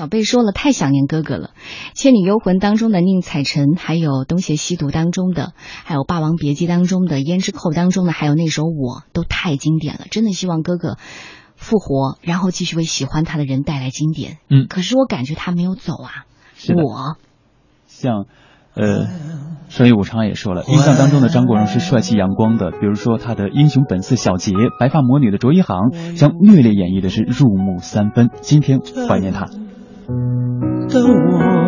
小贝说了，太想念哥哥了，《倩女幽魂》当中的宁采臣，还有《东邪西毒》当中的，还有《霸王别姬》当中的，《胭脂扣》当中的，还有那首《我》，都太经典了。真的希望哥哥复活，然后继续为喜欢他的人带来经典。嗯，可是我感觉他没有走啊。我，像。呃，双叶武昌也说了，印象当中的张国荣是帅气阳光的，比如说他的《英雄本色》小杰，《白发魔女》的卓一航，将虐恋演绎的是入木三分。今天怀念他。的我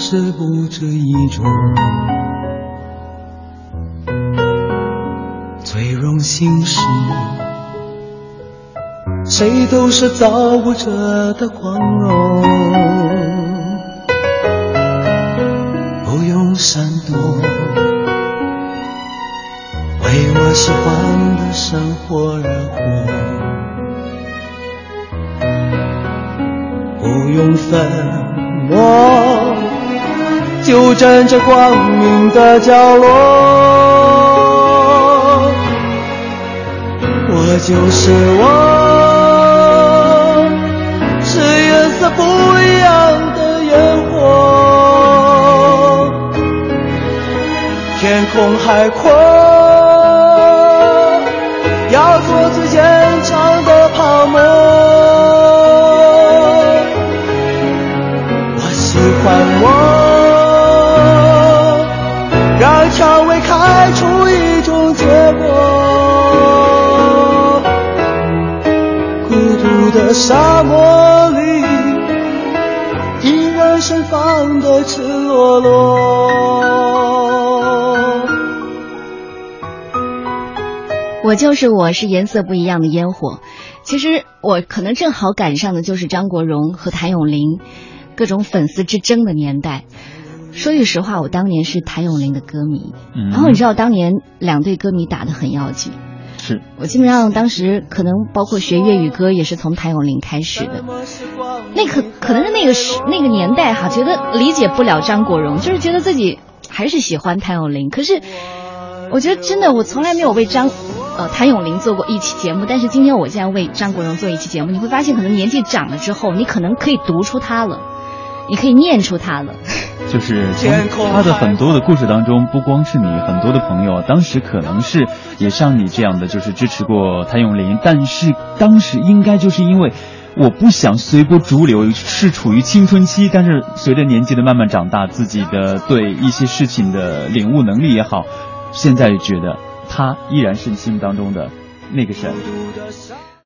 是不止一种，最荣幸是，谁都是造物者的光荣，不用闪躲，为我喜欢的生活而活，不用粉墨。就站在光明的角落，我就是我，是颜色不一样的烟火，天空海阔，要做最坚强的泡沫，独的沙漠里依然盛放的赤裸裸。我就是我，是颜色不一样的烟火。其实我可能正好赶上的就是张国荣和谭咏麟各种粉丝之争的年代。说句实话，我当年是谭咏麟的歌迷，然后你知道当年两队歌迷打得很要紧，我基本上当时可能包括学粤语歌也是从谭咏麟开始的，那可可能是那个时那个年代哈，觉得理解不了张国荣，就是觉得自己还是喜欢谭咏麟。可是我觉得真的，我从来没有为张呃谭咏麟做过一期节目，但是今天我竟然为张国荣做一期节目，你会发现可能年纪长了之后，你可能可以读出他了，你可以念出他了。就是从他的很多的故事当中，不光是你，很多的朋友当时可能是也像你这样的，就是支持过谭咏麟，但是当时应该就是因为我不想随波逐流，是处于青春期，但是随着年纪的慢慢长大，自己的对一些事情的领悟能力也好，现在觉得他依然是你心目当中的那个神。